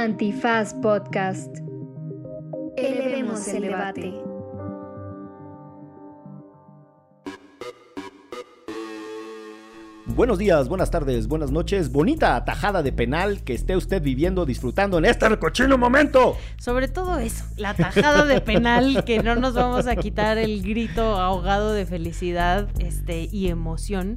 Antifaz Podcast. Elevemos el debate. Buenos días, buenas tardes, buenas noches. Bonita tajada de penal que esté usted viviendo, disfrutando en este cochino momento. Sobre todo eso, la tajada de penal, que no nos vamos a quitar el grito ahogado de felicidad este, y emoción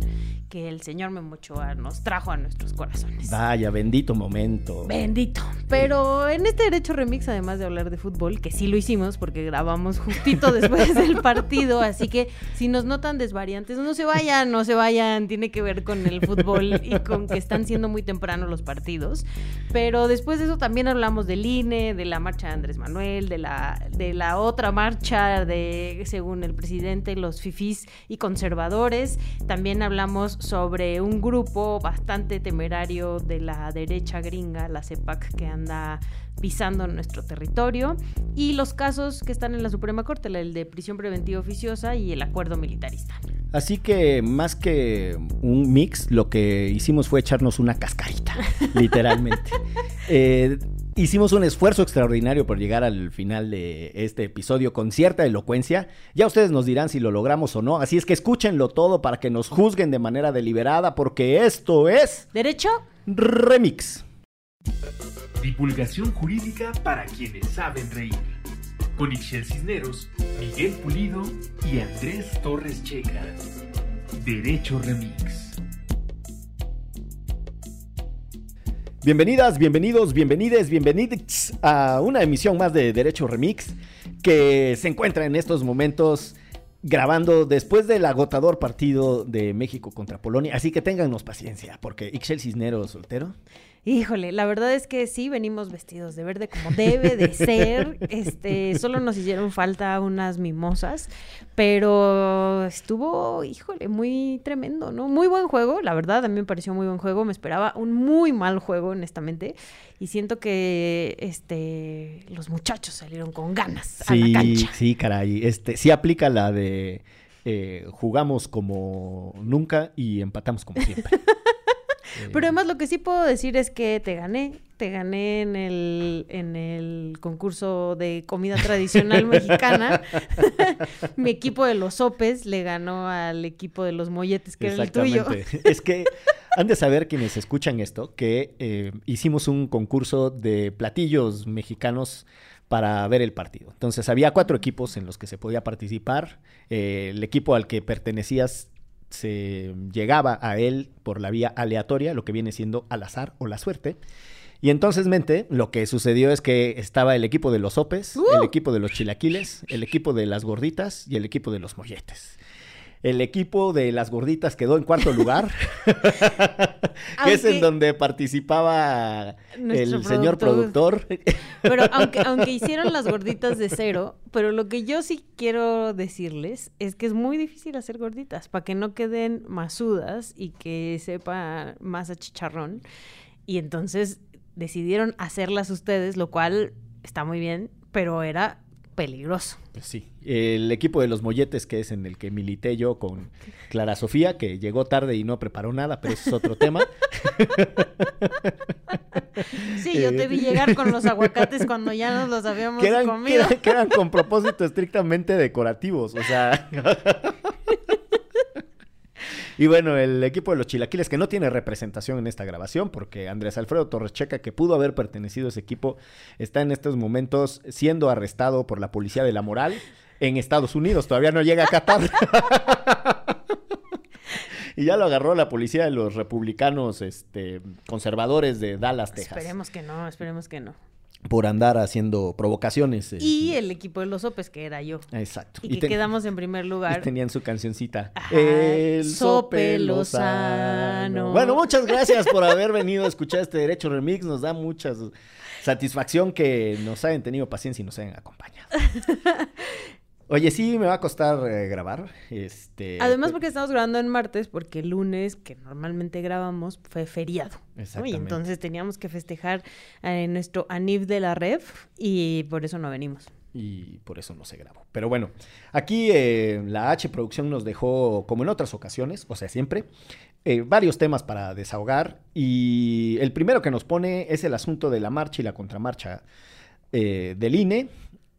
que el señor Memochoa nos trajo a nuestros corazones. Vaya, bendito momento. Bendito. Pero en este Derecho Remix, además de hablar de fútbol, que sí lo hicimos porque grabamos justito después del partido, así que si nos notan desvariantes, no se vayan, no se vayan, tiene que ver con el fútbol y con que están siendo muy temprano los partidos. Pero después de eso también hablamos del INE, de la marcha de Andrés Manuel, de la, de la otra marcha de, según el presidente, los fifís y conservadores. También hablamos sobre un grupo bastante temerario de la derecha gringa, la CEPAC, que anda pisando nuestro territorio, y los casos que están en la Suprema Corte, el de prisión preventiva oficiosa y el acuerdo militarista. Así que más que un mix, lo que hicimos fue echarnos una cascarita, literalmente. Eh, Hicimos un esfuerzo extraordinario por llegar al final de este episodio con cierta elocuencia. Ya ustedes nos dirán si lo logramos o no. Así es que escúchenlo todo para que nos juzguen de manera deliberada porque esto es... ¿Derecho? Remix. Divulgación jurídica para quienes saben reír. Con Ixel Cisneros, Miguel Pulido y Andrés Torres Checa. Derecho Remix. Bienvenidas, bienvenidos, bienvenides, bienvenidos a una emisión más de Derecho Remix que se encuentra en estos momentos grabando después del agotador partido de México contra Polonia. Así que téngannos paciencia, porque Ixel Cisneros soltero. Híjole, la verdad es que sí, venimos vestidos de verde como debe de ser. Este, solo nos hicieron falta unas mimosas, pero estuvo, híjole, muy tremendo, ¿no? Muy buen juego, la verdad, a mí me pareció muy buen juego. Me esperaba un muy mal juego, honestamente. Y siento que este los muchachos salieron con ganas a la cancha. Sí, caray. Este, sí aplica la de eh, jugamos como nunca y empatamos como siempre. Pero además lo que sí puedo decir es que te gané, te gané en el, en el concurso de comida tradicional mexicana. Mi equipo de los sopes le ganó al equipo de los molletes, que era el tuyo. es que han de saber quienes escuchan esto que eh, hicimos un concurso de platillos mexicanos para ver el partido. Entonces había cuatro equipos en los que se podía participar. Eh, el equipo al que pertenecías se llegaba a él por la vía aleatoria, lo que viene siendo al azar o la suerte. Y entonces, mente, lo que sucedió es que estaba el equipo de los sopes, el ¡Uh! equipo de los chilaquiles, el equipo de las gorditas y el equipo de los molletes. El equipo de las gorditas quedó en cuarto lugar, que es en donde participaba el señor productor. Pero aunque, aunque hicieron las gorditas de cero, pero lo que yo sí quiero decirles es que es muy difícil hacer gorditas para que no queden masudas y que sepa más a chicharrón. Y entonces decidieron hacerlas ustedes, lo cual está muy bien, pero era peligroso. Pues sí. El equipo de los molletes, que es en el que milité yo con Clara Sofía, que llegó tarde y no preparó nada, pero ese es otro tema. Sí, yo te vi llegar con los aguacates cuando ya nos los habíamos comido. Que eran, con propósito estrictamente decorativos, o sea. Y bueno, el equipo de los chilaquiles, que no tiene representación en esta grabación, porque Andrés Alfredo Torres Checa, que pudo haber pertenecido a ese equipo, está en estos momentos siendo arrestado por la policía de la moral en Estados Unidos. Todavía no llega a Qatar. y ya lo agarró la policía de los republicanos este, conservadores de Dallas, Texas. Esperemos que no, esperemos que no por andar haciendo provocaciones. Y este. el equipo de los sopes, que era yo. Exacto. Y, que quedamos en primer lugar. Y tenían su cancioncita. el sope Lozano. Bueno, muchas gracias por haber venido a escuchar este Derecho Remix. Nos da mucha satisfacción que nos hayan tenido paciencia y nos hayan acompañado. Oye, sí, me va a costar eh, grabar. Este, Además, porque estamos grabando en martes, porque el lunes, que normalmente grabamos, fue feriado. Exactamente. Y entonces teníamos que festejar eh, nuestro ANIF de la REF y por eso no venimos. Y por eso no se grabó. Pero bueno, aquí eh, la H Producción nos dejó, como en otras ocasiones, o sea, siempre, eh, varios temas para desahogar y el primero que nos pone es el asunto de la marcha y la contramarcha del INE,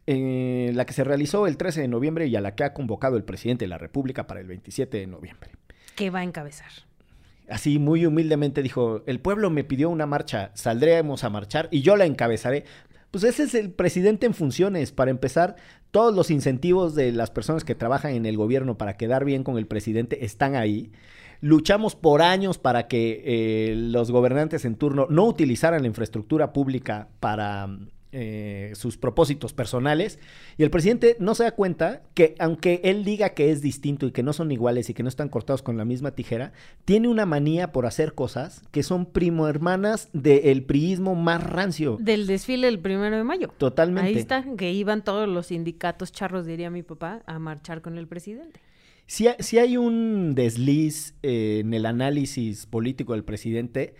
eh, la que se realizó el 13 de noviembre y a la que ha convocado el presidente de la República para el 27 de noviembre. ¿Qué va a encabezar? Así muy humildemente dijo, el pueblo me pidió una marcha, saldremos a marchar y yo la encabezaré. Pues ese es el presidente en funciones. Para empezar, todos los incentivos de las personas que trabajan en el gobierno para quedar bien con el presidente están ahí. Luchamos por años para que eh, los gobernantes en turno no utilizaran la infraestructura pública para eh, sus propósitos personales y el presidente no se da cuenta que aunque él diga que es distinto y que no son iguales y que no están cortados con la misma tijera, tiene una manía por hacer cosas que son primo hermanas del priismo más rancio. Del desfile del primero de mayo. Totalmente. Ahí está, que iban todos los sindicatos charros, diría mi papá, a marchar con el presidente. Si, si hay un desliz eh, en el análisis político del presidente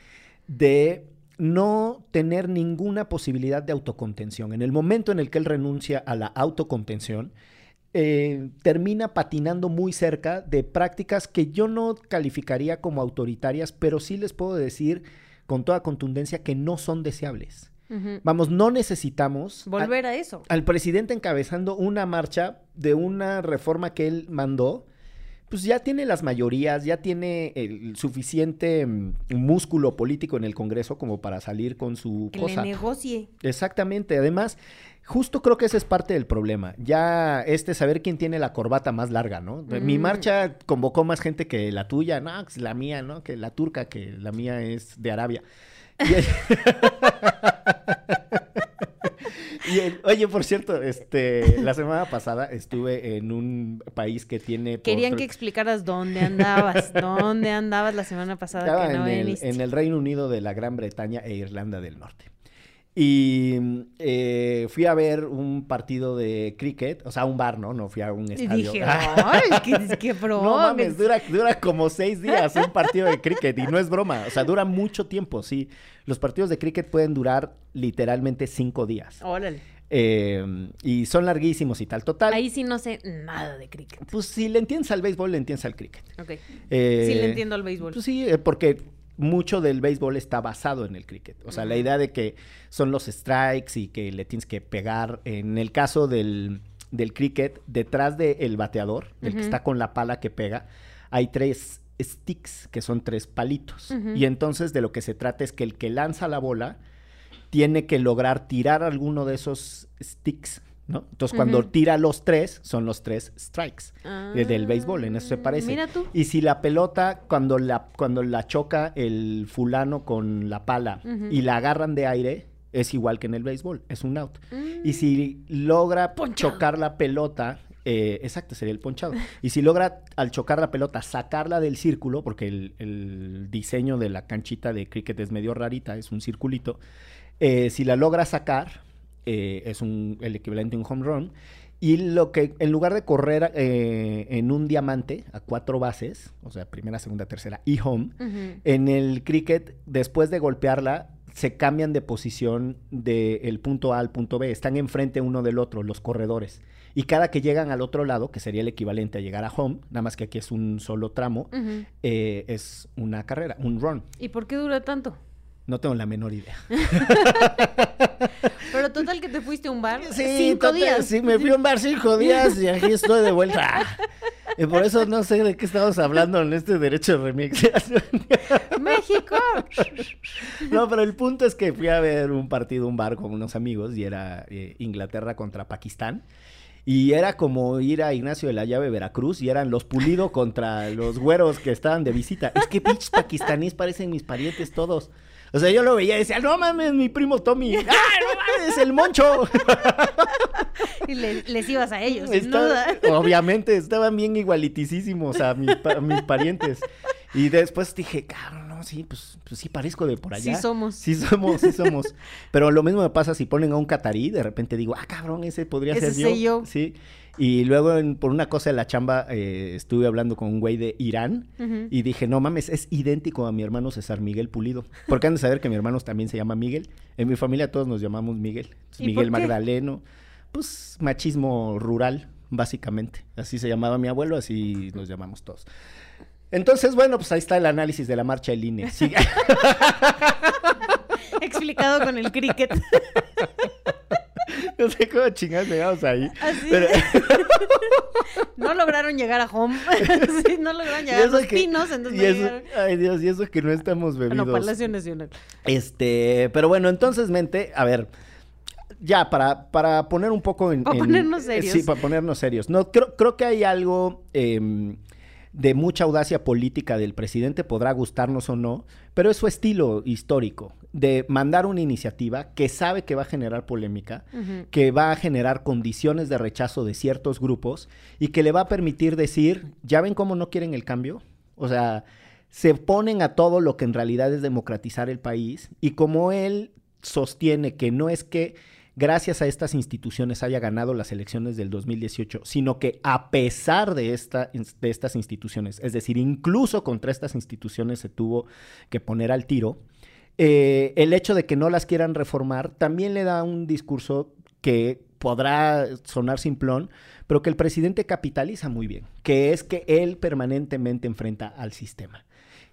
de no tener ninguna posibilidad de autocontención. En el momento en el que él renuncia a la autocontención, eh, termina patinando muy cerca de prácticas que yo no calificaría como autoritarias, pero sí les puedo decir con toda contundencia que no son deseables. Vamos, no necesitamos Volver a eso. al presidente encabezando una marcha de una reforma que él mandó, pues ya tiene las mayorías, ya tiene el suficiente mm, músculo político en el Congreso como para salir con su Que cosa. le negocie. Exactamente, además, justo creo que ese es parte del problema. Ya este saber quién tiene la corbata más larga, ¿no? Mi Mm. marcha convocó más gente que la tuya, no, pues la mía, ¿no? Que la turca, que la mía es de Arabia. Y Y el- oye, por cierto, este, la semana pasada estuve en un país que tiene... Querían que explicaras dónde andabas, dónde andabas la semana pasada Estaba que no en, el, en el Reino Unido de la Gran Bretaña e Irlanda del Norte. Y eh, fui a ver un partido de cricket, o sea, un bar, ¿no? No fui a un Y estadio. dije, ¡ay, qué, qué pro! No mames, dura, dura como seis días un partido de cricket y no es broma. O sea, dura mucho tiempo, sí. Los partidos de cricket pueden durar literalmente cinco días. Órale. Eh, y son larguísimos y tal. Total. Ahí sí no sé nada de cricket. Pues si le entiendes al béisbol, le entiendes al cricket. Ok. Eh, sí le entiendo al béisbol. Pues sí, eh, porque mucho del béisbol está basado en el cricket. O sea, la idea de que son los strikes y que le tienes que pegar. En el caso del, del cricket, detrás del bateador, el que está con la pala que pega, hay tres sticks, que son tres palitos. Y entonces de lo que se trata es que el que lanza la bola tiene que lograr tirar alguno de esos sticks. ¿No? Entonces, cuando tira los tres, son los tres strikes eh, del Ah, béisbol, en eso se parece. Mira tú. Y si la pelota, cuando la, cuando la choca el fulano con la pala y la agarran de aire, es igual que en el béisbol, es un out. Mm. Y si logra Ponchado. chocar la pelota, eh, exacto, sería el ponchado. Y si logra al chocar la pelota sacarla del círculo, porque el, el diseño de la canchita de cricket es medio rarita, es un circulito, eh, si la logra sacar, eh, es un, el equivalente a un home run. Y lo que, en lugar de correr eh, en un diamante a cuatro bases, o sea, primera, segunda, tercera y home, en el cricket, después de golpearla, se cambian de posición del punto A al punto B. Están enfrente uno del otro, los corredores. Y cada que llegan al otro lado, que sería el equivalente a llegar a home, nada más que aquí es un solo tramo, eh, es una carrera, un run. ¿Y por qué dura tanto? No tengo la menor idea. Total que te fuiste a un bar Sí, cinco total, días. Sí, me fui a un bar cinco días y aquí estoy de vuelta. Y por eso no sé de qué estamos hablando en este derecho de remix. México. No, pero el punto es que fui a ver un partido, un bar con unos amigos y era eh, Inglaterra contra Pakistán. Y era como ir a Ignacio de la Llave, Veracruz, y eran los pulido contra los güeros que estaban de visita. Es que pinches pakistaníes parecen mis parientes todos. O sea, yo lo veía y decía, no mames, mi primo Tommy. ¡Ah, no mames, el moncho! Y le- les ibas a ellos, sin Está- duda. obviamente, estaban bien igualiticísimos a a mis parientes. Y después dije, cabrón, no, sí, pues, pues sí parezco de por allá. Sí somos. Sí somos, sí somos. Pero lo mismo me pasa si ponen a un catarí, de repente digo, ah, cabrón, ese podría Ese ser yo. yo. Sí. Y luego, en- por una cosa de la chamba, eh, estuve hablando con un güey de Irán y dije, no mames, es idéntico a mi hermano César Miguel Pulido. Porque han de saber que mi hermano también se llama Miguel. En mi familia todos nos llamamos Miguel. Entonces, ¿Y Miguel por qué? Magdaleno. Pues machismo rural, básicamente. Así se llamaba mi abuelo, así nos llamamos todos. Entonces, bueno, pues ahí está el análisis de la marcha del INE. Sí. Explicado con el cricket. no sé cómo chingados llegamos ahí. Así. Pero- no lograron llegar a home. Sí, no lograron llegar a los que- pinos, entonces y no eso- ay Dios, y eso que no estamos bebidos. no, Palacio Nacional. Este, pero bueno, entonces, mente, a ver, ya, para, para poner un poco en... Para en- ponernos eh, serios. Sí, para ponernos serios. No, creo, creo que hay algo em, de mucha audacia política del presidente, podrá gustarnos o no, pero es su estilo histórico, de mandar una iniciativa que sabe que va a generar polémica, que va a generar condiciones de rechazo de ciertos grupos y que le va a permitir decir, ¿ya ven cómo no quieren el cambio? O sea, se ponen a todo lo que en realidad es democratizar el país y como él sostiene que no es que gracias a estas instituciones haya ganado las elecciones del 2018, sino que a pesar de, esta, de estas instituciones, es decir, incluso contra estas instituciones se tuvo que poner al tiro, eh, el hecho de que no las quieran reformar también le da un discurso que podrá sonar simplón, pero que el presidente capitaliza muy bien, que es que él permanentemente enfrenta al sistema.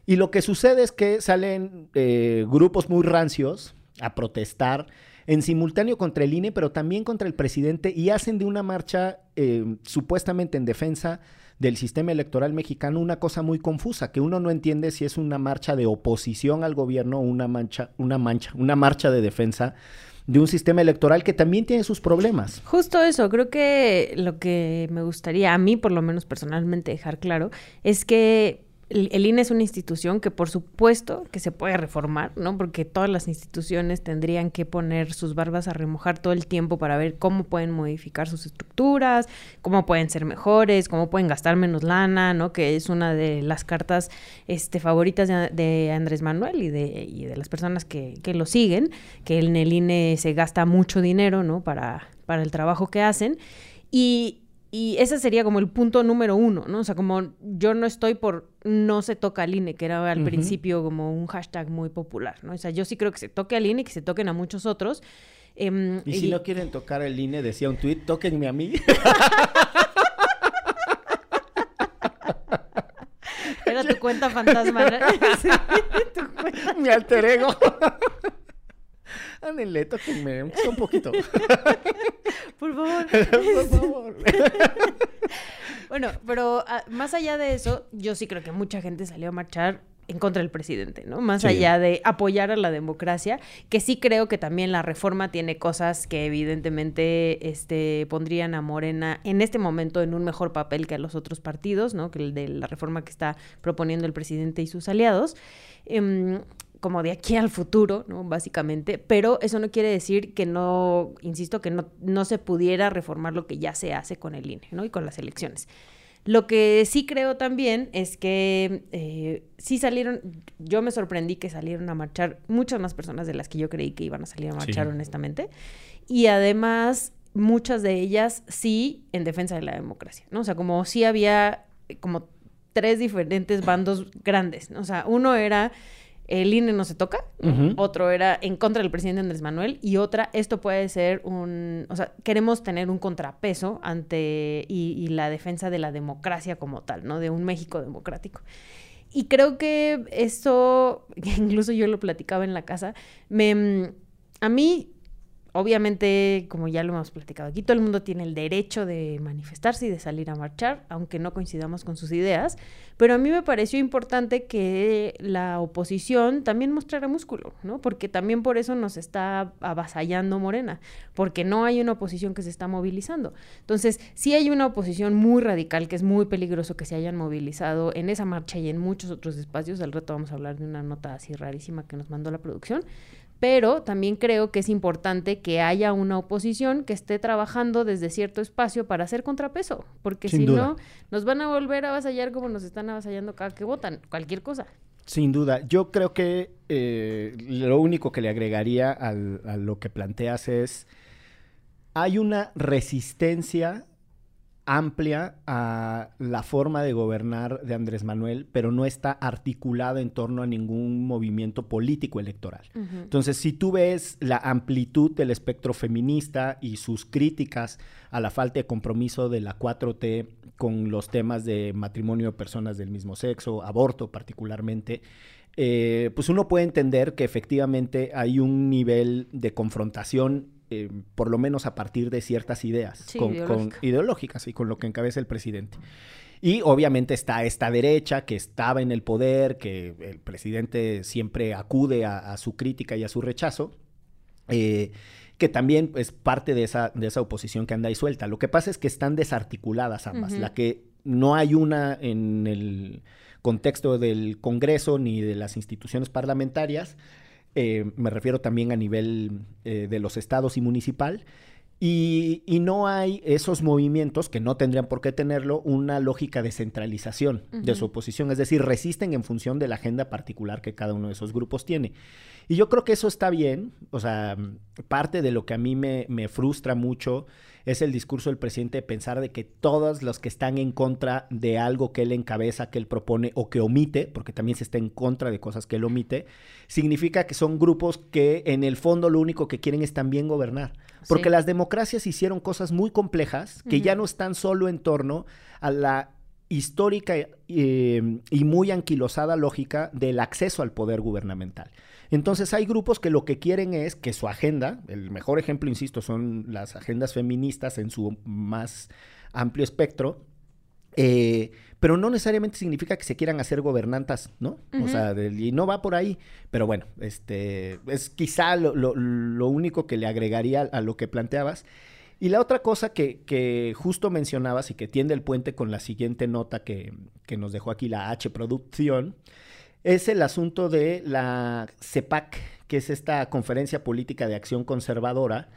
Y lo que sucede es que salen eh, grupos muy rancios a protestar en simultáneo contra el INE, pero también contra el presidente y hacen de una marcha eh, supuestamente en defensa del sistema electoral mexicano una cosa muy confusa, que uno no entiende si es una marcha de oposición al gobierno o una mancha, una mancha, una marcha de defensa de un sistema electoral que también tiene sus problemas. Justo eso, creo que lo que me gustaría a mí, por lo menos personalmente, dejar claro, es que el, INE es una institución que por supuesto que se puede reformar, ¿no? Porque todas las instituciones tendrían que poner sus barbas a remojar todo el tiempo para ver cómo pueden modificar sus estructuras, cómo pueden ser mejores, cómo pueden gastar menos lana, ¿no? Que es una de las cartas este, favoritas de, de Andrés Manuel y de, y de las personas que, que lo siguen, que en el INE se gasta mucho dinero, ¿no? Para, para el trabajo que hacen. Y, y ese sería como el punto número uno, ¿no? O sea, como yo no estoy por no se toca al INE, que era al principio como un hashtag muy popular, ¿no? O sea, yo sí creo que se toque al INE y que se toquen a muchos otros. Em, Y si no quieren tocar el INE, decía un tuit, tóquenme a mí. Era tu cuenta fantasma. ¿no? Sí, tu cuenta. Mi alter ego. Ándenle, tóquenme, aunque sea un poquito. Por favor. Por favor. Bueno, pero ah, más allá de eso, yo sí creo que mucha gente salió a marchar en contra del presidente, ¿no? Más Sí. allá de apoyar a la democracia, que sí creo que también la reforma tiene cosas que evidentemente este, pondrían a Morena en este momento en un mejor papel que a los otros partidos, ¿no? Que el de la reforma que está proponiendo el presidente y sus aliados. Em, como de aquí al futuro, ¿no? Básicamente, pero eso no quiere decir que no, insisto, que no, no se pudiera reformar lo que ya se hace con el INE, ¿no? Y con las elecciones. Lo que sí creo también es que eh, sí salieron, yo me sorprendí que salieron a marchar muchas más personas de las que yo creí que iban a salir a marchar, Sí. honestamente. Y además, muchas de ellas sí en defensa de la democracia, ¿no? O sea, como sí había eh, como tres diferentes bandos grandes, ¿no? O sea, uno era el INE no se toca, otro era en contra del presidente Andrés Manuel y otra, esto puede ser un, o sea, queremos tener un contrapeso ante y, y la defensa de la democracia como tal, ¿no? De un México democrático. Y creo que eso, incluso yo lo platicaba en la casa, me, a mí, obviamente, como ya lo hemos platicado aquí, todo el mundo tiene el derecho de manifestarse y de salir a marchar, aunque no coincidamos con sus ideas, pero a mí me pareció importante que la oposición también mostrara músculo, ¿no? Porque también por eso nos está avasallando Morena, porque no hay una oposición que se está movilizando. Entonces, sí hay una oposición muy radical, que es muy peligroso que se hayan movilizado en esa marcha y en muchos otros espacios. Al rato vamos a hablar de una nota así rarísima que nos mandó la producción. Pero también creo que es importante que haya una oposición que esté trabajando desde cierto espacio para hacer contrapeso, porque Sin si duda. no, nos van a volver a avasallar como nos están avasallando cada que votan, cualquier cosa. Sin duda, yo creo que eh, lo único que le agregaría al- a lo que planteas es, hay una resistencia amplia a la forma de gobernar de Andrés Manuel, pero no está articulada en torno a ningún movimiento político electoral. Entonces, si tú ves la amplitud del espectro feminista y sus críticas a la falta de compromiso de la 4T con los temas de matrimonio de personas del mismo sexo, aborto particularmente, eh, pues uno puede entender que efectivamente hay un nivel de confrontación eh, por lo menos a partir de ciertas ideas con, ideológicas y con lo que encabeza el presidente. Y obviamente está esta derecha que estaba en el poder, que el presidente siempre acude a, su crítica y a su rechazo, eh, que también es parte de esa, de esa oposición que anda ahí suelta. Lo que pasa es que están desarticuladas ambas. La que no hay una en el contexto del Congreso ni de las instituciones parlamentarias, eh, me refiero también a nivel eh, de los estados y municipal. Y, no hay esos movimientos, que no tendrían por qué tenerlo, una lógica de centralización de su oposición. Es decir, resisten en función de la agenda particular que cada uno de esos grupos tiene. Y yo creo que eso está bien. O sea, parte de lo que a mí me, me frustra mucho es el discurso del presidente de pensar de que todos los que están en contra de algo que él encabeza, que él propone o que omite, porque también se está en contra de cosas que él omite, significa que son grupos que en el fondo lo único que quieren es también gobernar. Porque las democracias hicieron cosas muy complejas que ya no están solo en torno a la histórica eh, y muy anquilosada lógica del acceso al poder gubernamental. Entonces hay grupos que lo que quieren es que su agenda, el mejor ejemplo, insisto, son las agendas feministas en su más amplio espectro, eh, pero no necesariamente significa que se quieran hacer gobernantas, ¿no? O sea, y no va por ahí. Pero bueno, este es quizá lo, único que le agregaría a, lo que planteabas. Y la otra cosa que, justo mencionabas y que tiende el puente con la siguiente nota que, que nos dejó aquí la H Producción, es el asunto de la CEPAC, que es esta Conferencia Política de Acción Conservadora.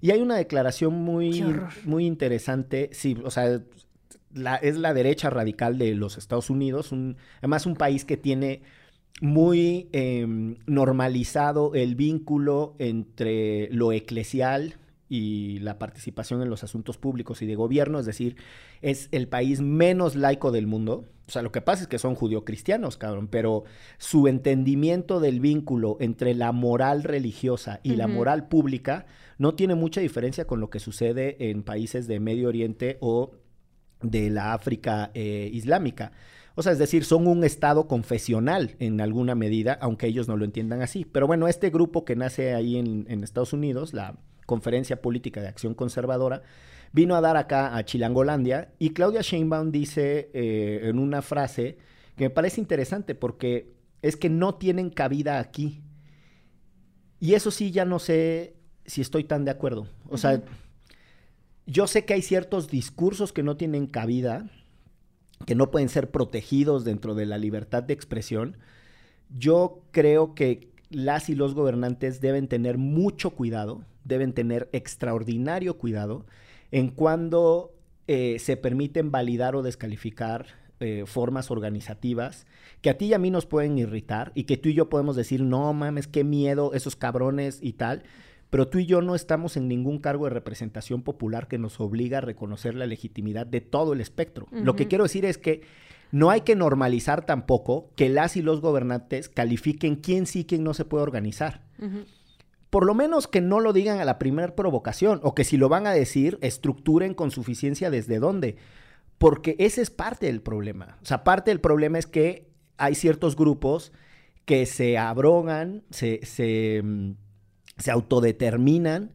Y hay una declaración muy, muy interesante, sí, o sea, es la derecha radical de los Estados Unidos, además un país que tiene muy em, normalizado el vínculo entre lo eclesial y la participación en los asuntos públicos y de gobierno, es decir, es el país menos laico del mundo. O sea, lo que pasa es que son judio-cristianos, cabrón, pero su entendimiento del vínculo entre la moral religiosa y la moral pública no tiene mucha diferencia con lo que sucede en países de Medio Oriente o de la África eh, islámica. O sea, es decir, son un estado confesional en alguna medida, aunque ellos no lo entiendan así. Pero bueno, este grupo que nace ahí en, en Estados Unidos, la Conferencia Política de Acción Conservadora, vino a dar acá a Chilangolandia y Claudia Sheinbaum dice eh, en una frase que me parece interesante porque es que no tienen cabida aquí. Y eso sí, ya no sé si estoy tan de acuerdo. O sea, yo sé que hay ciertos discursos que no tienen cabida, que no pueden ser protegidos dentro de la libertad de expresión. Yo creo que las y los gobernantes deben tener mucho cuidado, deben tener extraordinario cuidado en cuando eh, se permiten validar o descalificar eh, formas organizativas que a ti y a mí nos pueden irritar y que tú y yo podemos decir, no mames, qué miedo, esos cabrones y tal, pero tú y yo no estamos en ningún cargo de representación popular que nos obliga a reconocer la legitimidad de todo el espectro. Lo que quiero decir es que no hay que normalizar tampoco que las y los gobernantes califiquen quién sí, quién no se puede organizar por lo menos que no lo digan a la primera provocación o que si lo van a decir, estructuren con suficiencia desde dónde. Porque ese es parte del problema. O sea, parte del problema es que hay ciertos grupos que se abrogan, se, se, mm, se autodeterminan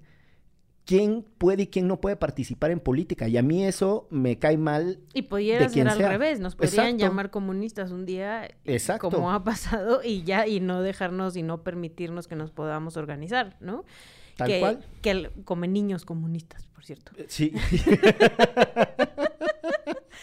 quién puede y quién no puede participar en política. Y a mí eso me cae mal. Y pudiera ser al revés, nos podrían llamar comunistas un día, Exacto. como ha pasado, y ya, y no dejarnos y no permitirnos que nos podamos organizar, ¿no? Tal que, cual. Que niños comunistas, por cierto. Eh, sí.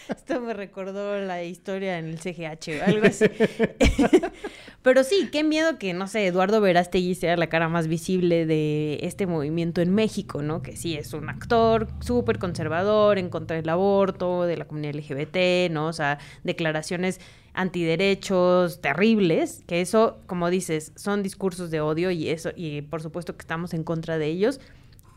Esto me recordó la historia en el CGH o algo así. Pero sí, qué miedo que, no sé, Eduardo Verástegui sea la cara más visible de este movimiento en México, ¿no? Que sí es un actor súper conservador, en contra del aborto, de la comunidad LGBT, ¿no? O sea, declaraciones antiderechos terribles, que eso, como dices, son discursos de odio y eso, y por supuesto que estamos en contra de ellos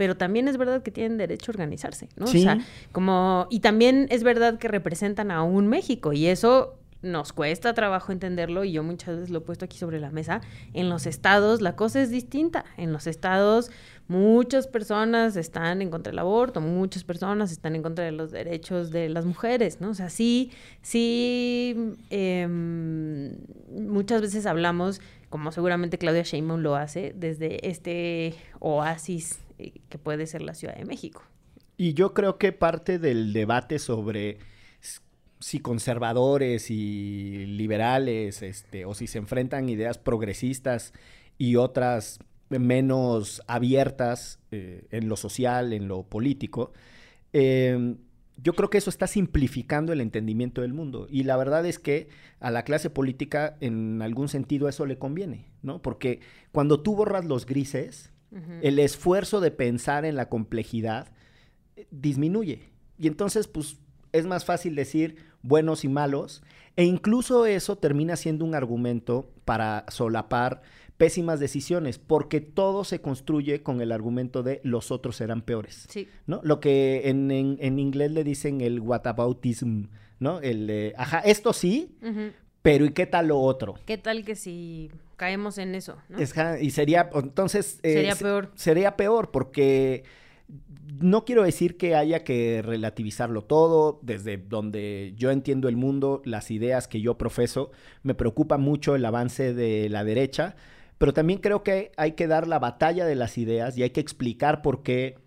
pero también es verdad que tienen derecho a organizarse, ¿no? Sí. O sea, como, y también es verdad que representan a un México, y eso nos cuesta trabajo entenderlo, y yo muchas veces lo he puesto aquí sobre la mesa. En los estados la cosa es distinta. En los estados muchas personas están en contra del aborto, muchas personas están en contra de los derechos de las mujeres, ¿no? O sea, sí, sí, em, muchas veces hablamos, como seguramente Claudia Sheinbaum lo hace, desde este oasis eh, que puede ser la Ciudad de México. Y yo creo que parte del debate sobre si conservadores y liberales, este, o si se enfrentan ideas progresistas y otras menos abiertas eh, en lo social, en lo político, eh, yo creo que eso está simplificando el entendimiento del mundo. Y la verdad es que a la clase política, en algún sentido, eso le conviene, ¿no? Porque cuando tú borras los grises, el esfuerzo de pensar en la complejidad eh, disminuye. Y entonces, pues, es más fácil decir buenos y malos. E incluso eso termina siendo un argumento para solapar pésimas decisiones, porque todo se construye con el argumento de los otros serán peores. Sí. ¿no? Lo que en, en- en inglés le dicen el whataboutism, ¿no? El, ajá, esto sí, pero ¿y qué tal lo otro? ¿Qué tal que si caemos en eso? ¿no? Es y sería, entonces... eh, Sería se- peor. Sería peor porque no quiero decir que haya que relativizarlo todo, desde donde yo entiendo el mundo, las ideas que yo profeso, me preocupa mucho el avance de la derecha, pero también creo que hay que dar la batalla de las ideas y hay que explicar por qué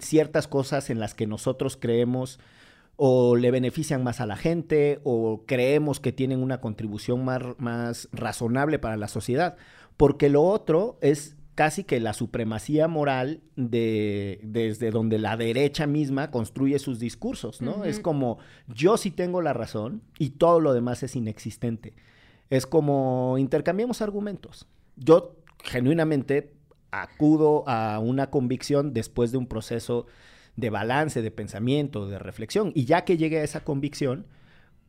ciertas cosas en las que nosotros creemos o le benefician más a la gente o creemos que tienen una contribución más, más razonable para la sociedad. Porque lo otro es casi que la supremacía moral de desde donde la derecha misma construye sus discursos, ¿no? Es como yo sí tengo la razón y todo lo demás es inexistente. Es como intercambiamos argumentos. Yo genuinamente acudo a una convicción después de un proceso de balance, de pensamiento, de reflexión. Y ya que llegue a esa convicción,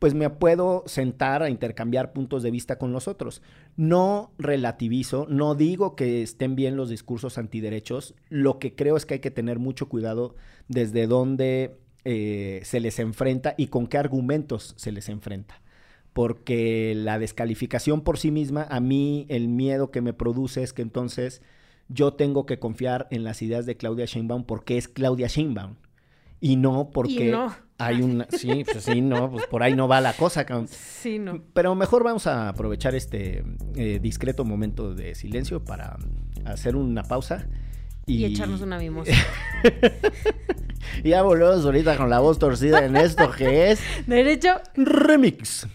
pues me puedo sentar a intercambiar puntos de vista con los otros. No relativizo, no digo que estén bien los discursos antiderechos, lo que creo es que hay que tener mucho cuidado desde dónde eh, se les enfrenta y con qué argumentos se les enfrenta. Porque la descalificación por sí misma, a mí el miedo que me produce es que entonces yo tengo que confiar en las ideas de Claudia Sheinbaum porque es Claudia Sheinbaum y no porque Y no. hay una sí pues sí no pues por ahí no va la cosa. Sí, no. pero mejor vamos a aprovechar este eh, discreto momento de silencio para hacer una pausa Y, y, echarnos una mimosa. y ya volvemos ahorita con la voz torcida en esto que es Derecho. remix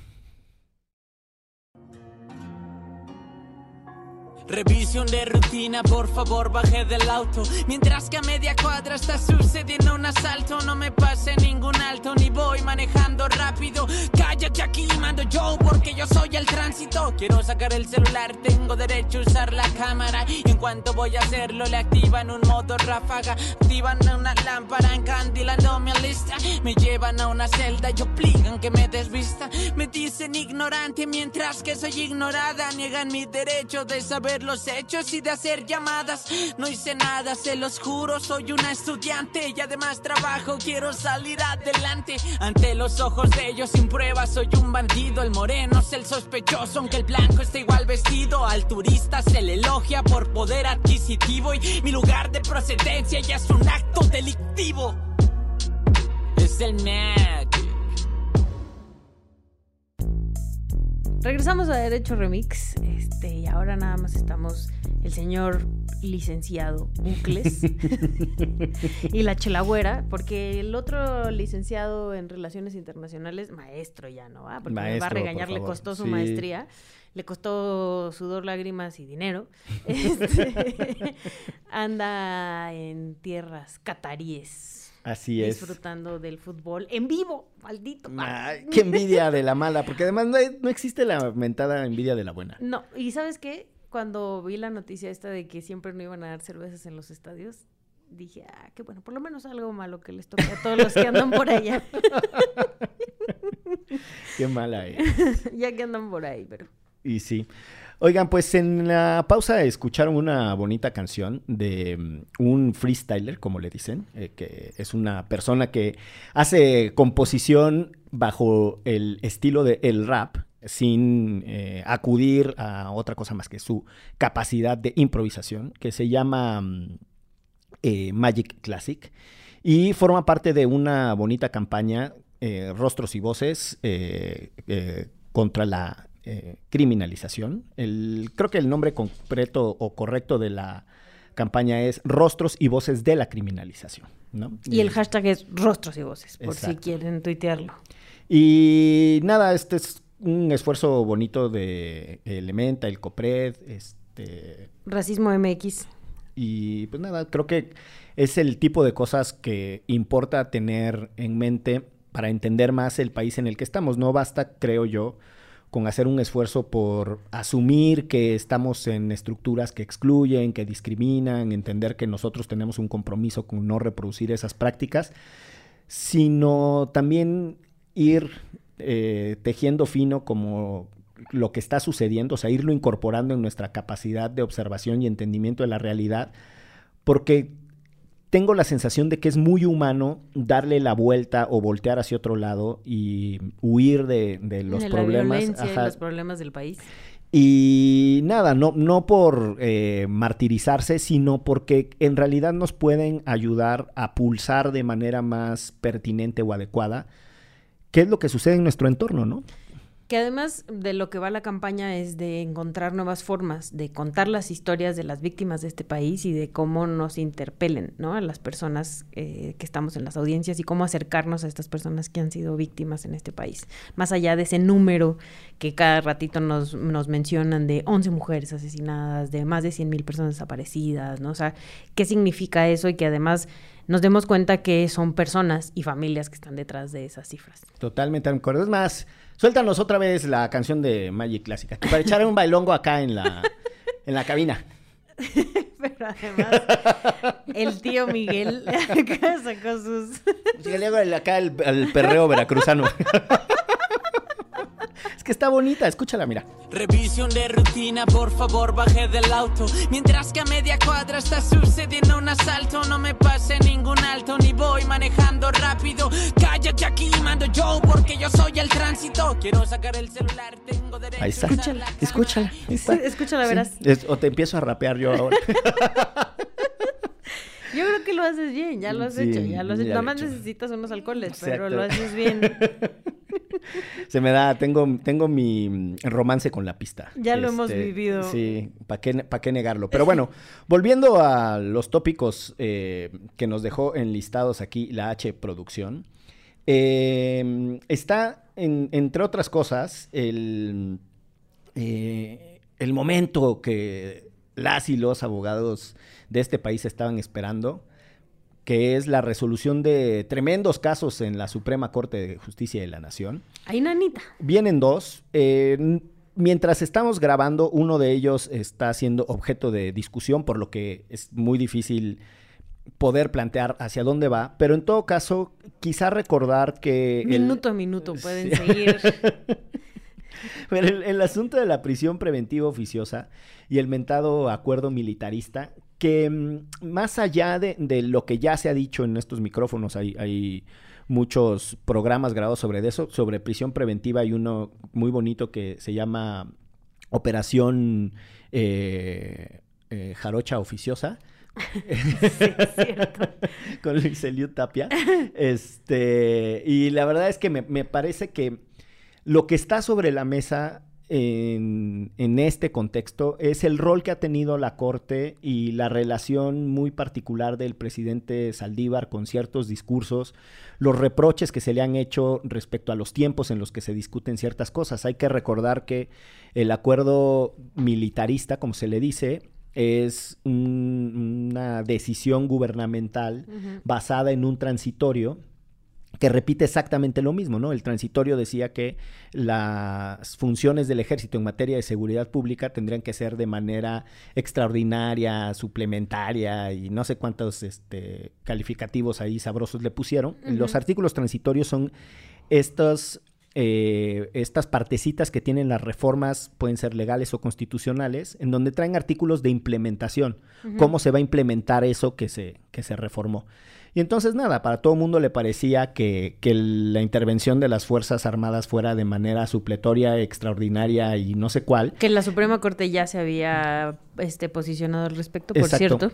Revisión de rutina, por favor baje del auto. Mientras que a media cuadra está sucediendo un asalto No me pase ningún alto, ni voy manejando rápido. Cállate aquí, mando yo, porque yo soy el tránsito. Quiero sacar el celular, tengo derecho a usar la cámara. Y en cuanto voy a hacerlo, le activan un modo ráfaga. Activan una lámpara encandilando mi lista Me llevan a una celda y obligan que me desvista. Me dicen ignorante mientras que soy ignorada Niegan mi derecho de saber los hechos y de hacer llamadas. No hice nada, se los juro, soy una estudiante Y además trabajo, quiero salir adelante. Ante los ojos de ellos sin pruebas soy un bandido. El moreno es el sospechoso, aunque el blanco está igual vestido. Al turista se le elogia por poder adquisitivo Y mi lugar de procedencia ya es un acto delictivo. Es el Magic Regresamos a Derecho Remix. Este, y ahora nada más estamos el señor licenciado Bucles y la chelagüera, porque el otro licenciado en Relaciones Internacionales, maestro ya, ¿no? va? Porque me va a regañar, le costó su Sí. maestría, le costó sudor, lágrimas y dinero. Este, anda en tierras cataríes. Así es Disfrutando del fútbol en vivo, maldito. Ay, qué envidia de la mala porque además no, existe la mentada envidia de la buena No, y ¿sabes qué? Cuando vi la noticia esta de que siempre no iban a dar cervezas en los estadios, dije, ah, qué bueno, por lo menos algo malo que les toque a todos los que andan por allá, qué mala es ya que andan por ahí, pero... Y sí. Oigan, pues en la pausa escucharon una bonita canción de mm, un freestyler, como le dicen, eh, que es una persona que hace composición bajo el estilo de el rap, sin eh, acudir a otra cosa más que su capacidad de improvisación, que se llama mm, eh, Magic Classic, y forma parte de una bonita campaña, eh, Rostros y Voces, contra la eh, criminalización. El, creo que el nombre completo o correcto de la campaña es Rostros y Voces de la criminalización. ¿no? Y el hashtag es rostros y voces, por si quieren tuitearlo. Y nada, este es un esfuerzo bonito de Elementa, el COPRED, este, Racismo MX. y pues nada, creo que es el tipo de cosas que importa tener en mente para entender más el país en el que estamos. No basta, creo yo, con hacer un esfuerzo por asumir que estamos en estructuras que excluyen, que discriminan, entender que nosotros tenemos un compromiso con no reproducir esas prácticas, sino también ir eh, tejiendo fino como lo que está sucediendo, o sea, irlo incorporando en nuestra capacidad de observación y entendimiento de la realidad, porque tengo la sensación de que es muy humano darle la vuelta o voltear hacia otro lado y huir de, de los de problemas. la violencia y ajá, los problemas del país. y nada, no, no por eh, martirizarse, sino porque en realidad nos pueden ayudar a pulsar de manera más pertinente o adecuada qué es lo que sucede en nuestro entorno, ¿no? Que además de lo que va la campaña es de encontrar nuevas formas de contar las historias de las víctimas de este país y de cómo nos interpelen, ¿no? A las personas eh, que estamos en las audiencias y cómo acercarnos a estas personas que han sido víctimas en este país. Más allá de ese número que cada ratito nos, mencionan de 11 mujeres asesinadas, de más de 100 mil personas desaparecidas, ¿no? O sea, ¿qué significa eso? Y que además nos demos cuenta que son personas y familias que están detrás de esas cifras. Totalmente. Es más, suéltanos otra vez la canción de Magic Clásica, que para echar un bailongo acá en la, en la cabina. Pero además, el tío Miguel acá sacó sus. Le hago acá el, el perreo veracruzano. que está bonita, escúchala, mira. Revisión de rutina, por favor baje del auto Mientras que a media cuadra está sucediendo un asalto No me pase ningún alto, ni voy manejando rápido Cállate aquí, mando yo, porque yo soy el tránsito Quiero sacar el celular, tengo derecho Ahí está. Escúchala. cámara. ahí está. Escúchala, Sí. verás. Es- o te empiezo a rapear yo ahora. Yo creo que lo haces bien, ya lo has Sí, hecho, ya lo has hecho. Nada más necesitas unos alcoholes, pero lo haces bien. Se me da, tengo, tengo mi mm, romance con la pista. Este, Ya lo hemos vivido. Sí, ¿para qué, pa' qué negarlo? Pero bueno, volviendo a los tópicos eh, que nos dejó enlistados aquí la H Producción, eh, está, en- entre otras cosas, el, eh, el momento que las y los abogados de este país estaban esperando, que es la resolución de tremendos casos en la Suprema Corte de Justicia de la Nación. Ahí, nanita. Vienen dos. eh, mientras estamos grabando, uno de ellos está siendo objeto de discusión, por lo que es muy difícil poder plantear hacia dónde va. Pero en todo caso, quizá recordar que... el- Minuto a minuto pueden Sí. seguir. Pero el, el asunto de la prisión preventiva oficiosa y el mentado acuerdo militarista, que mm, más allá de, de lo que ya se ha dicho en estos micrófonos, hay, hay muchos programas grabados sobre eso, sobre prisión preventiva, hay uno muy bonito que se llama Operación eh, eh, Jarocha Oficiosa. cierto. con Luis Eliud Tapia. Este, y la verdad es que me, me parece que lo que está sobre la mesa en, en este contexto es el rol que ha tenido la Corte y la relación muy particular del presidente Saldívar con ciertos discursos, los reproches que se le han hecho respecto a los tiempos en los que se discuten ciertas cosas. Hay que recordar que el acuerdo militarista, como se le dice, es un- una decisión gubernamental basada en un transitorio que repite exactamente lo mismo, ¿no? El transitorio decía que las funciones del ejército en materia de seguridad pública tendrían que ser de manera extraordinaria, suplementaria y no sé cuántos este, calificativos ahí sabrosos le pusieron. Los artículos transitorios son estos eh, estas partecitas que tienen las reformas, pueden ser legales o constitucionales, en donde traen artículos de implementación, cómo se va a implementar eso que se, que se reformó. Y entonces nada, para todo el mundo le parecía que, que, la intervención de las Fuerzas Armadas fuera de manera supletoria, extraordinaria y no sé cuál. Que la Suprema Corte ya se había este, posicionado al respecto, por cierto.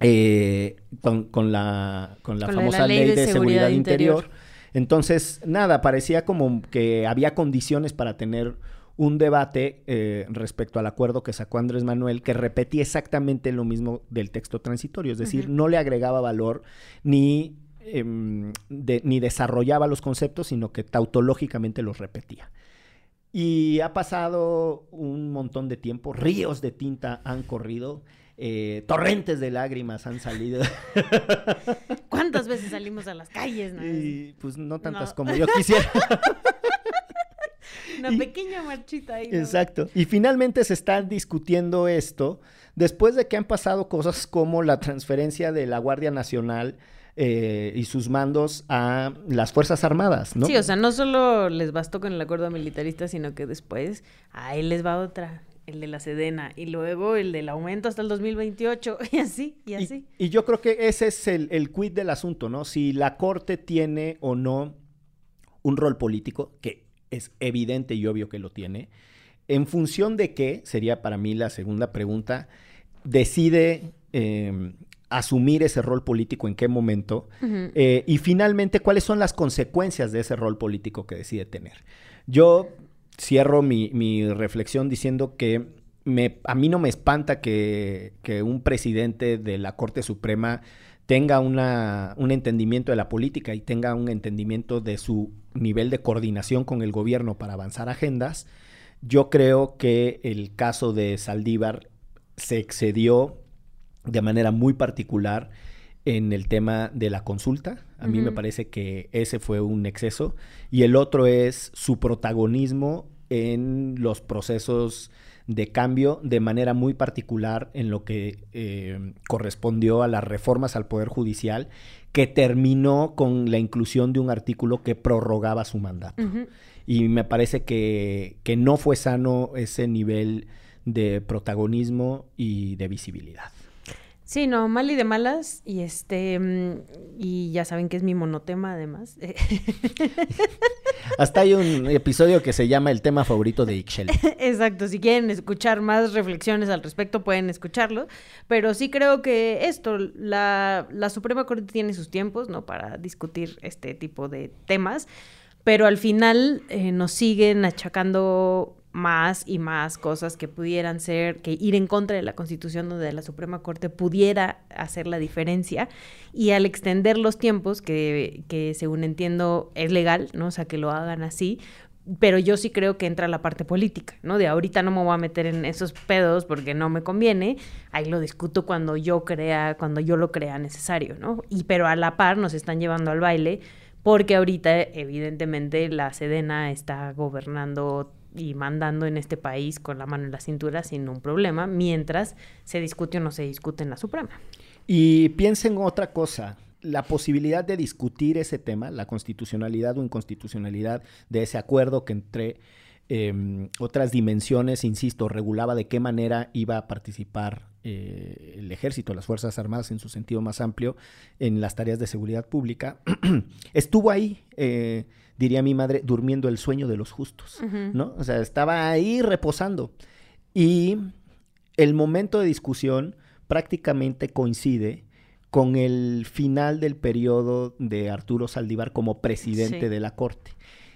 Eh, con, con, la, con la famosa ley, de, seguridad, interior. Entonces, nada, parecía como que había condiciones para tener un debate eh, respecto al acuerdo que sacó Andrés Manuel, que repetía exactamente lo mismo del texto transitorio, es decir, no le agregaba valor ni, em, ni desarrollaba los conceptos, sino que tautológicamente los repetía. Y ha pasado un montón de tiempo, ríos de tinta han corrido eh, torrentes de lágrimas han salido. ¿Cuántas veces salimos a las calles? Y, pues no tantas como yo quisiera. Una pequeña marchita ahí. Exacto. Y finalmente se está discutiendo esto después de que han pasado cosas como la transferencia de la Guardia Nacional eh, y sus mandos a las Fuerzas Armadas, ¿no? Sí, o sea, no solo les bastó con el acuerdo militarista, sino que después ahí les va otra el de la Sedena y luego el del aumento hasta el 2028 y así, y así. Y, yo creo que ese es el, el quid del asunto, ¿no? Si la Corte tiene o no un rol político, que es evidente y obvio que lo tiene, en función de qué, sería para mí la segunda pregunta, decide em, asumir ese rol político en qué momento eh, y finalmente cuáles son las consecuencias de ese rol político que decide tener. Yo cierro mi, reflexión diciendo que me, a mí no me espanta que, un presidente de la Corte Suprema tenga una, un entendimiento de la política y tenga un entendimiento de su nivel de coordinación con el gobierno para avanzar agendas. Yo creo que el caso de Saldívar se excedió de manera muy particular en el tema de la consulta. A mí me parece que ese fue un exceso. Y el otro es su protagonismo en los procesos de cambio de manera muy particular en lo que eh, correspondió a las reformas al Poder Judicial, que terminó con la inclusión de un artículo que prorrogaba su mandato. Y me parece que, que no fue sano ese nivel de protagonismo y de visibilidad. Sí, no, mal y de malas. Y este, mm, y ya saben que es mi monotema además. Hasta hay un episodio que se llama El tema favorito de Ixchel. Exacto, si quieren escuchar más reflexiones al respecto, pueden escucharlo. Pero sí creo que esto, la, la Suprema Corte tiene sus tiempos, ¿no? Para discutir este tipo de temas. Pero al final eh, nos siguen achacando más y más cosas que pudieran ser, que ir en contra de la Constitución donde la Suprema Corte pudiera hacer la diferencia y al extender los tiempos, que, que según entiendo es legal, ¿no? O sea, que lo hagan así, pero yo sí creo que entra la parte política, ¿no? De ahorita no me voy a meter en esos pedos porque no me conviene, ahí lo discuto cuando yo crea, cuando yo lo crea necesario, ¿no? Y pero a la par nos están llevando al baile porque ahorita evidentemente la Sedena está gobernando y mandando en este país con la mano en la cintura sin un problema, mientras se discute o no se discute en la Suprema. Y piensen otra cosa, la posibilidad de discutir ese tema, la constitucionalidad o inconstitucionalidad de ese acuerdo que entre em, otras dimensiones, insisto, regulaba de qué manera iba a participar eh, el ejército, las Fuerzas Armadas en su sentido más amplio, en las tareas de seguridad pública, estuvo ahí. Eh, diría mi madre, durmiendo el sueño de los justos, ¿no? O sea, estaba ahí reposando. Y el momento de discusión prácticamente coincide con el final del periodo de Arturo Saldívar como presidente de la Corte.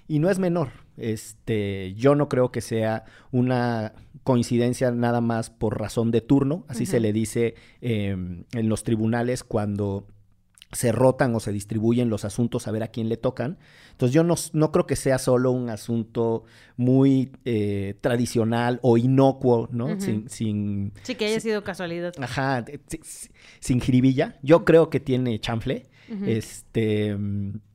Y no es menor. Este, yo no creo que sea una coincidencia nada más por razón de turno, así se le dice em, en los tribunales cuando se rotan o se distribuyen los asuntos a ver a quién le tocan. Entonces yo no, no creo que sea solo un asunto muy eh, tradicional o inocuo, ¿no? sin, sin, Sí, que haya sido casualidad. Ajá, sin jiribilla. Yo creo que tiene chanfle. Este...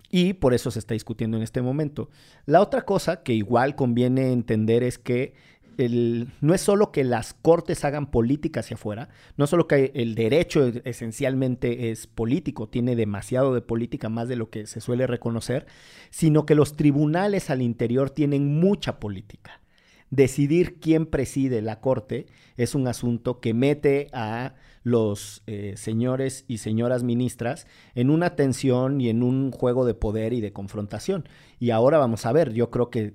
Y por eso se está discutiendo en este momento. La otra cosa que igual conviene entender es que no es solo que las cortes hagan política hacia afuera, no solo que el derecho esencialmente es político, tiene demasiado de política, más de lo que se suele reconocer, sino que los tribunales al interior tienen mucha política. Decidir quién preside la corte es un asunto que mete a los eh, señores y señoras ministras en una tensión y en un juego de poder y de confrontación. Y ahora vamos a ver, yo creo que,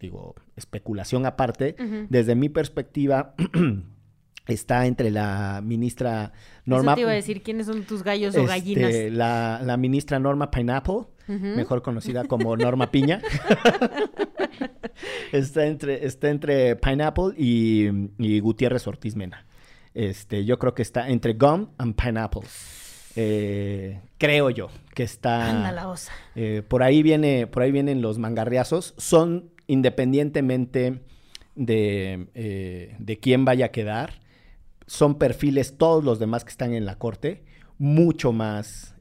digo, especulación aparte, desde mi perspectiva... está entre la ministra Norma. Eso te iba a decir quiénes son tus gallos o este, gallinas. La, la, ministra Norma Pineapple, mejor conocida como Norma Piña. está, entre, está entre Pineapple y, y Gutiérrez Ortiz Mena. Este, yo creo que está entre gum and pineapple. Eh, creo yo que está. Anda la osa. Eh, por ahí viene, por ahí vienen los mangarriazos. Son independientemente de, eh, de quién vaya a quedar. Son perfiles, todos los demás que están en la corte, mucho más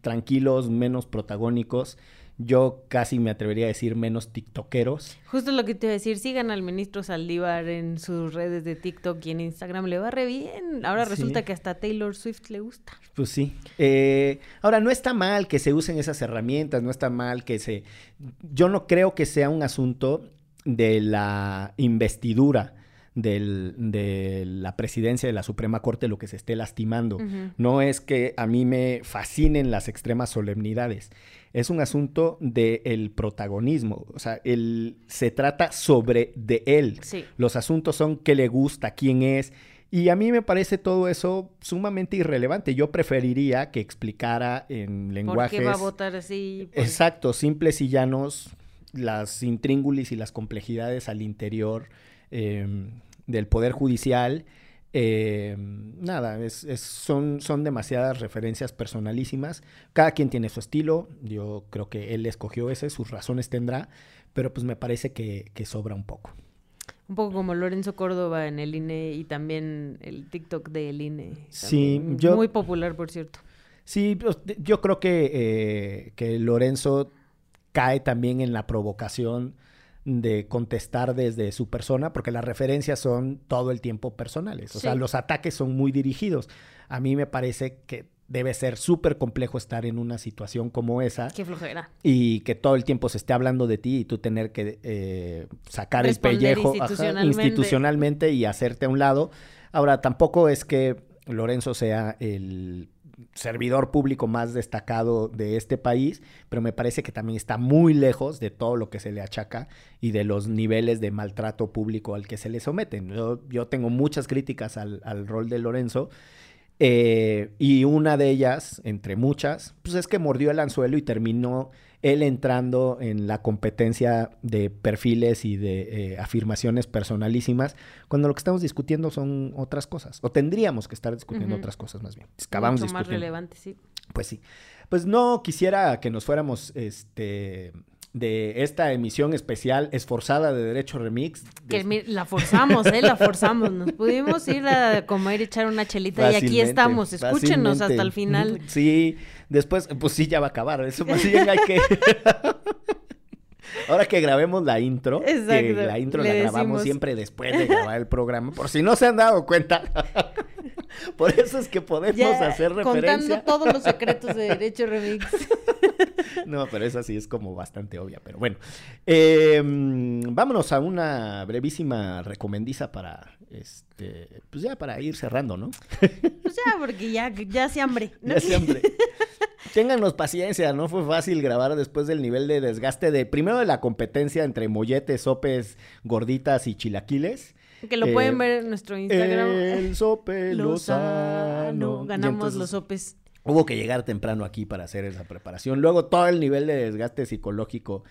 tranquilos, menos protagónicos yo casi me atrevería a decir menos tiktokeros. Justo lo que te iba a decir, sigan al ministro Saldívar en sus redes de TikTok y en Instagram, le va re bien. Ahora resulta que hasta Taylor Swift le gusta. Pues sí. Eh, ahora, no está mal que se usen esas herramientas, no está mal que se... Yo no creo que sea un asunto de la investidura de la presidencia de la Suprema Corte lo que se esté lastimando. No es que a mí me fascinen las extremas solemnidades. Es un asunto del protagonismo. O sea, el, se trata sobre de él. Los asuntos son qué le gusta, quién es. Y a mí me parece todo eso sumamente irrelevante. Yo preferiría que explicara en lenguajes... ¿Por qué va a votar así? Exacto, simples y llanos, las intríngulis y las complejidades al interior Em, del Poder Judicial. Em, nada, es, son, son demasiadas referencias personalísimas. Cada quien tiene su estilo. Yo creo que él escogió ese, sus razones tendrá, pero pues me parece que, sobra un poco. Un poco como Lorenzo Córdoba en el INE y también el TikTok del INE. Sí, yo, muy popular, por cierto. Sí, pues, yo creo que, eh, que Lorenzo cae también en la provocación de contestar desde su persona, porque las referencias son todo el tiempo personales. O sea, los ataques son muy dirigidos. A mí me parece que debe ser súper complejo estar en una situación como esa. Qué flojera. Y que todo el tiempo se esté hablando de ti y tú tener que eh, sacar el pellejo institucionalmente y hacerte a un lado. Ahora, tampoco es que Lorenzo sea el servidor público más destacado de este país, pero me parece que también está muy lejos de todo lo que se le achaca y de los niveles de maltrato público al que se le someten. Yo, tengo muchas críticas al, al rol de Lorenzo. Eh, y una de ellas, entre muchas, pues es que mordió el anzuelo y terminó él entrando en la competencia de perfiles y de eh, afirmaciones personalísimas, cuando lo que estamos discutiendo son otras cosas, o tendríamos que estar discutiendo otras cosas más bien. Acabamos Mucho más relevante, sí. Pues sí. Pues no quisiera que nos fuéramos, este de esta emisión especial esforzada de Derecho Remix. Que la forzamos, ¿eh? La forzamos. Nos pudimos ir a comer, echar una chelita y aquí estamos. Escúchenos hasta el final. Sí, después, pues sí, ya va a acabar. Eso más bien hay que... Ahora que grabemos la intro, que la intro la grabamos siempre después de grabar el programa, por si no se han dado cuenta. por eso es que podemos hacer referencia. Contando todos los secretos de Derecho Remix. no, pero esa sí es como bastante obvia. Pero bueno, em, vámonos a una brevísima recomendiza para, este, pues ya para ir cerrando, ¿no? pues ya, porque ya, ya se hambre. Ya se hambre. Ténganos paciencia, no fue fácil grabar después del nivel de desgaste de, primero de la competencia entre molletes, sopes, gorditas y chilaquiles. Que lo pueden eh, ver en nuestro Instagram. El sope Lozano. Ganamos los sopes. Hubo que llegar temprano aquí para hacer esa preparación. Luego todo el nivel de desgaste psicológico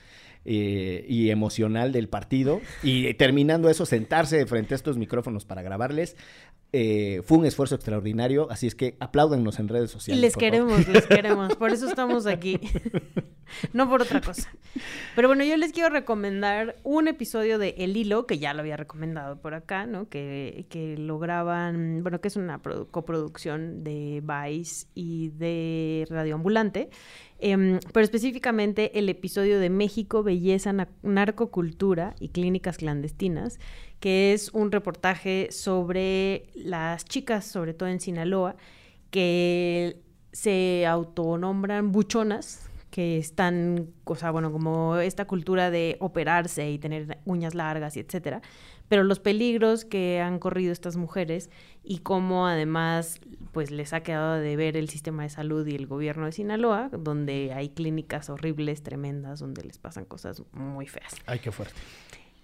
eh, y emocional del partido. Y terminando eso, sentarse frente a estos micrófonos para grabarles. Eh, fue un esfuerzo extraordinario, así es que apláudennos en redes sociales. Les queremos, les queremos. Por eso estamos aquí. no por otra cosa. Pero bueno, yo les quiero recomendar un episodio de El Hilo, que ya lo había recomendado por acá, ¿no? Que, que lo graban, bueno, que es una produ- coproducción de Vice y de Radio Ambulante. Em, pero específicamente el episodio de México, Belleza, Na- Narcocultura y Clínicas Clandestinas, que es un reportaje sobre las chicas, sobre todo en Sinaloa, que se autonombran buchonas, que están, o sea, bueno, como esta cultura de operarse y tener uñas largas y etcétera, pero los peligros que han corrido estas mujeres y cómo además pues les ha quedado de ver el sistema de salud y el gobierno de Sinaloa, donde hay clínicas horribles, tremendas, donde les pasan cosas muy feas. Ay, qué fuerte.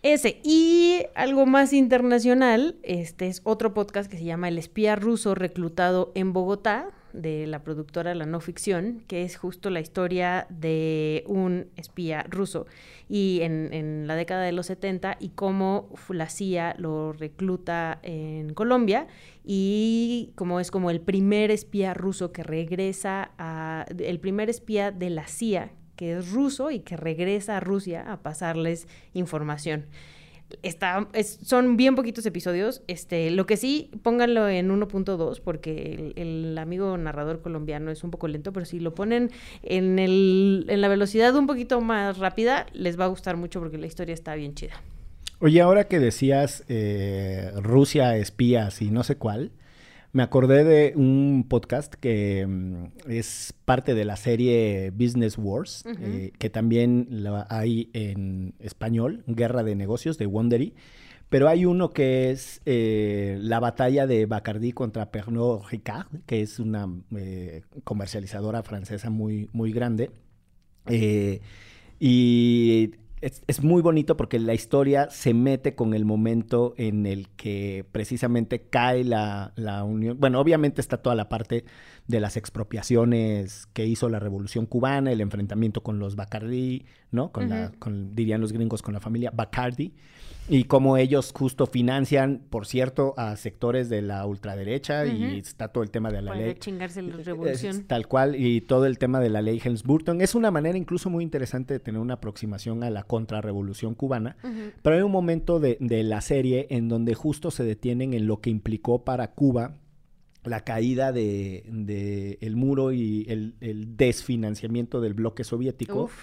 Ese. Y algo más internacional, este es otro podcast que se llama El espía ruso reclutado en Bogotá, de la productora La No Ficción, que es justo la historia de un espía ruso y en, en la década de los 70 y cómo la CIA lo recluta en Colombia y como es como el primer espía ruso que regresa a, el primer espía de la CIA que es ruso y que regresa a Rusia a pasarles información. Está, es- son bien poquitos episodios. Este, lo que sí, pónganlo en 1.2 porque el, amigo narrador colombiano es un poco lento, pero si lo ponen en, el, en la velocidad un poquito más rápida, les va a gustar mucho porque la historia está bien chida. Oye, ahora que decías eh, Rusia, espías y no sé cuál, me acordé de un podcast que mm, es parte de la serie Business Wars, eh, que también la hay en español, Guerra de Negocios de Wondery. Pero hay uno que es eh, la batalla de Bacardi contra Pernod Ricard, que es una eh, comercializadora francesa muy, muy grande. Y es, es muy bonito porque la historia se mete con el momento en el que precisamente cae la, la unión. Bueno, obviamente está toda la parte de las expropiaciones que hizo la Revolución Cubana, el enfrentamiento con los Bacardi, ¿no? Con la, con, dirían los gringos, con la familia Bacardi. Y cómo ellos justo financian, por cierto, a sectores de la ultraderecha y está todo el tema de la Para ley. chingarse la Es- revolución. es tal cual, y todo el tema de la ley Helms-Burton. Es una manera incluso muy interesante de tener una aproximación a la contrarrevolución cubana. Pero hay un momento de, de la serie en donde justo se detienen en lo que implicó para Cuba la caída de, de el muro y el, el desfinanciamiento del bloque soviético Uf.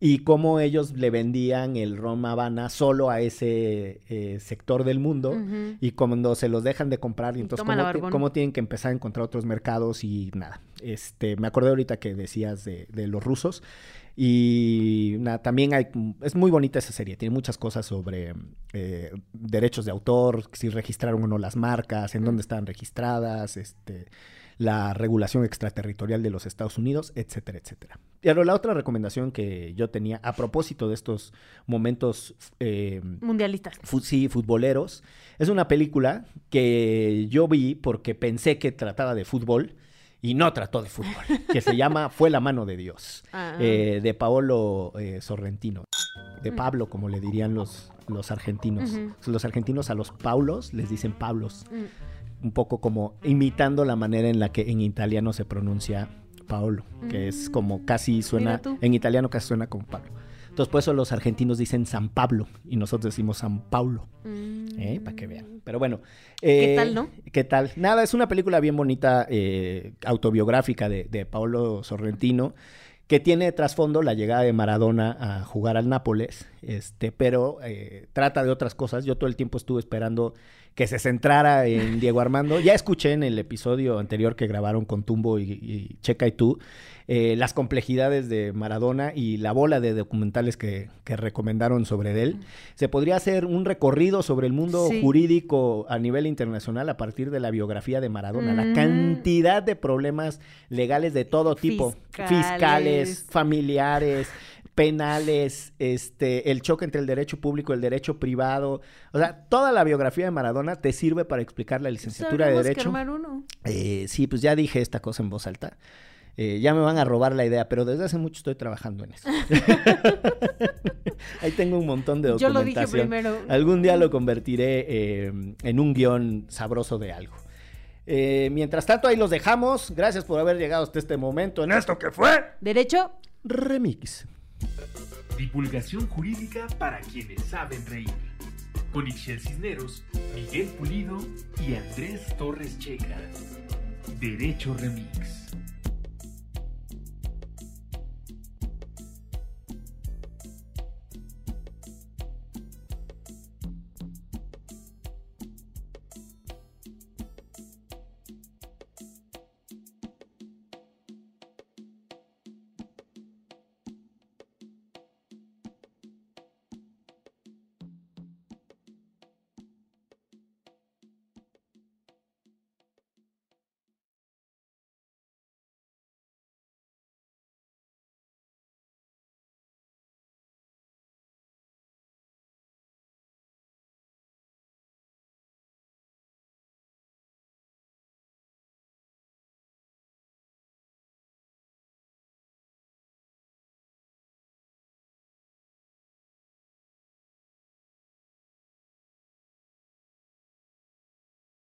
Y cómo ellos le vendían el ron Habana solo a ese eh, sector del mundo y cuando se los dejan de comprar, y entonces cómo, tienen que empezar a encontrar otros mercados y nada. Este, me acordé ahorita que decías de, de los rusos y nada, también hay, es muy bonita esa serie, tiene muchas cosas sobre eh, derechos de autor, si registraron o no las marcas, en dónde están registradas, este, la regulación extraterritorial de los Estados Unidos, etcétera, etcétera. Y ahora la otra recomendación que yo tenía a propósito de estos momentos eh, Mundialistas. fu- sí, futboleros. Es una película que yo vi porque pensé que trataba de fútbol y no trató de fútbol, que se llama Fue la mano de Dios, Ah. eh, de Paolo eh, Sorrentino, de Pablo, como le dirían los, los argentinos. Los argentinos a los Paulos les dicen Pablos, Mm. Un poco como imitando la manera en la que en italiano se pronuncia Paolo, que es como casi suena, Mm. en italiano casi suena como Pablo. Entonces por eso los argentinos dicen San Pablo y nosotros decimos San Paulo. ¿eh? Para que vean. Pero bueno. ¿Qué eh, tal, no? ¿Qué tal? Nada, es una película bien bonita, eh, autobiográfica de, de Paolo Sorrentino, que tiene de trasfondo la llegada de Maradona a jugar al Nápoles, este, pero eh, trata de otras cosas. Yo todo el tiempo estuve esperando que se centrara en Diego Armando. Ya escuché en el episodio anterior que grabaron con Tumbo y, y Checa y tú eh, las complejidades de Maradona y la bola de documentales que, que recomendaron sobre él. Se podría hacer un recorrido sobre el mundo Sí. jurídico a nivel internacional a partir de la biografía de Maradona. La Mm. cantidad de problemas legales de todo tipo, Fiscales. fiscales, familiares, penales, este, el choque entre el derecho público y el derecho privado. O sea, toda la biografía de Maradona te sirve para explicar la licenciatura de que Derecho. armar uno. Eh, sí, pues ya dije esta cosa en voz alta. Eh, ya me van a robar la idea, pero desde hace mucho estoy trabajando en eso. Ahí tengo un montón de Yo lo dije documentación. primero. Algún día lo convertiré eh, en un guion sabroso de algo. Eh, mientras tanto, ahí los dejamos. Gracias por haber llegado hasta este momento en esto que fue Derecho. Remix. Divulgación jurídica para quienes saben reír. Con Ixel Cisneros, Miguel Pulido y Andrés Torres Checa. Derecho Remix.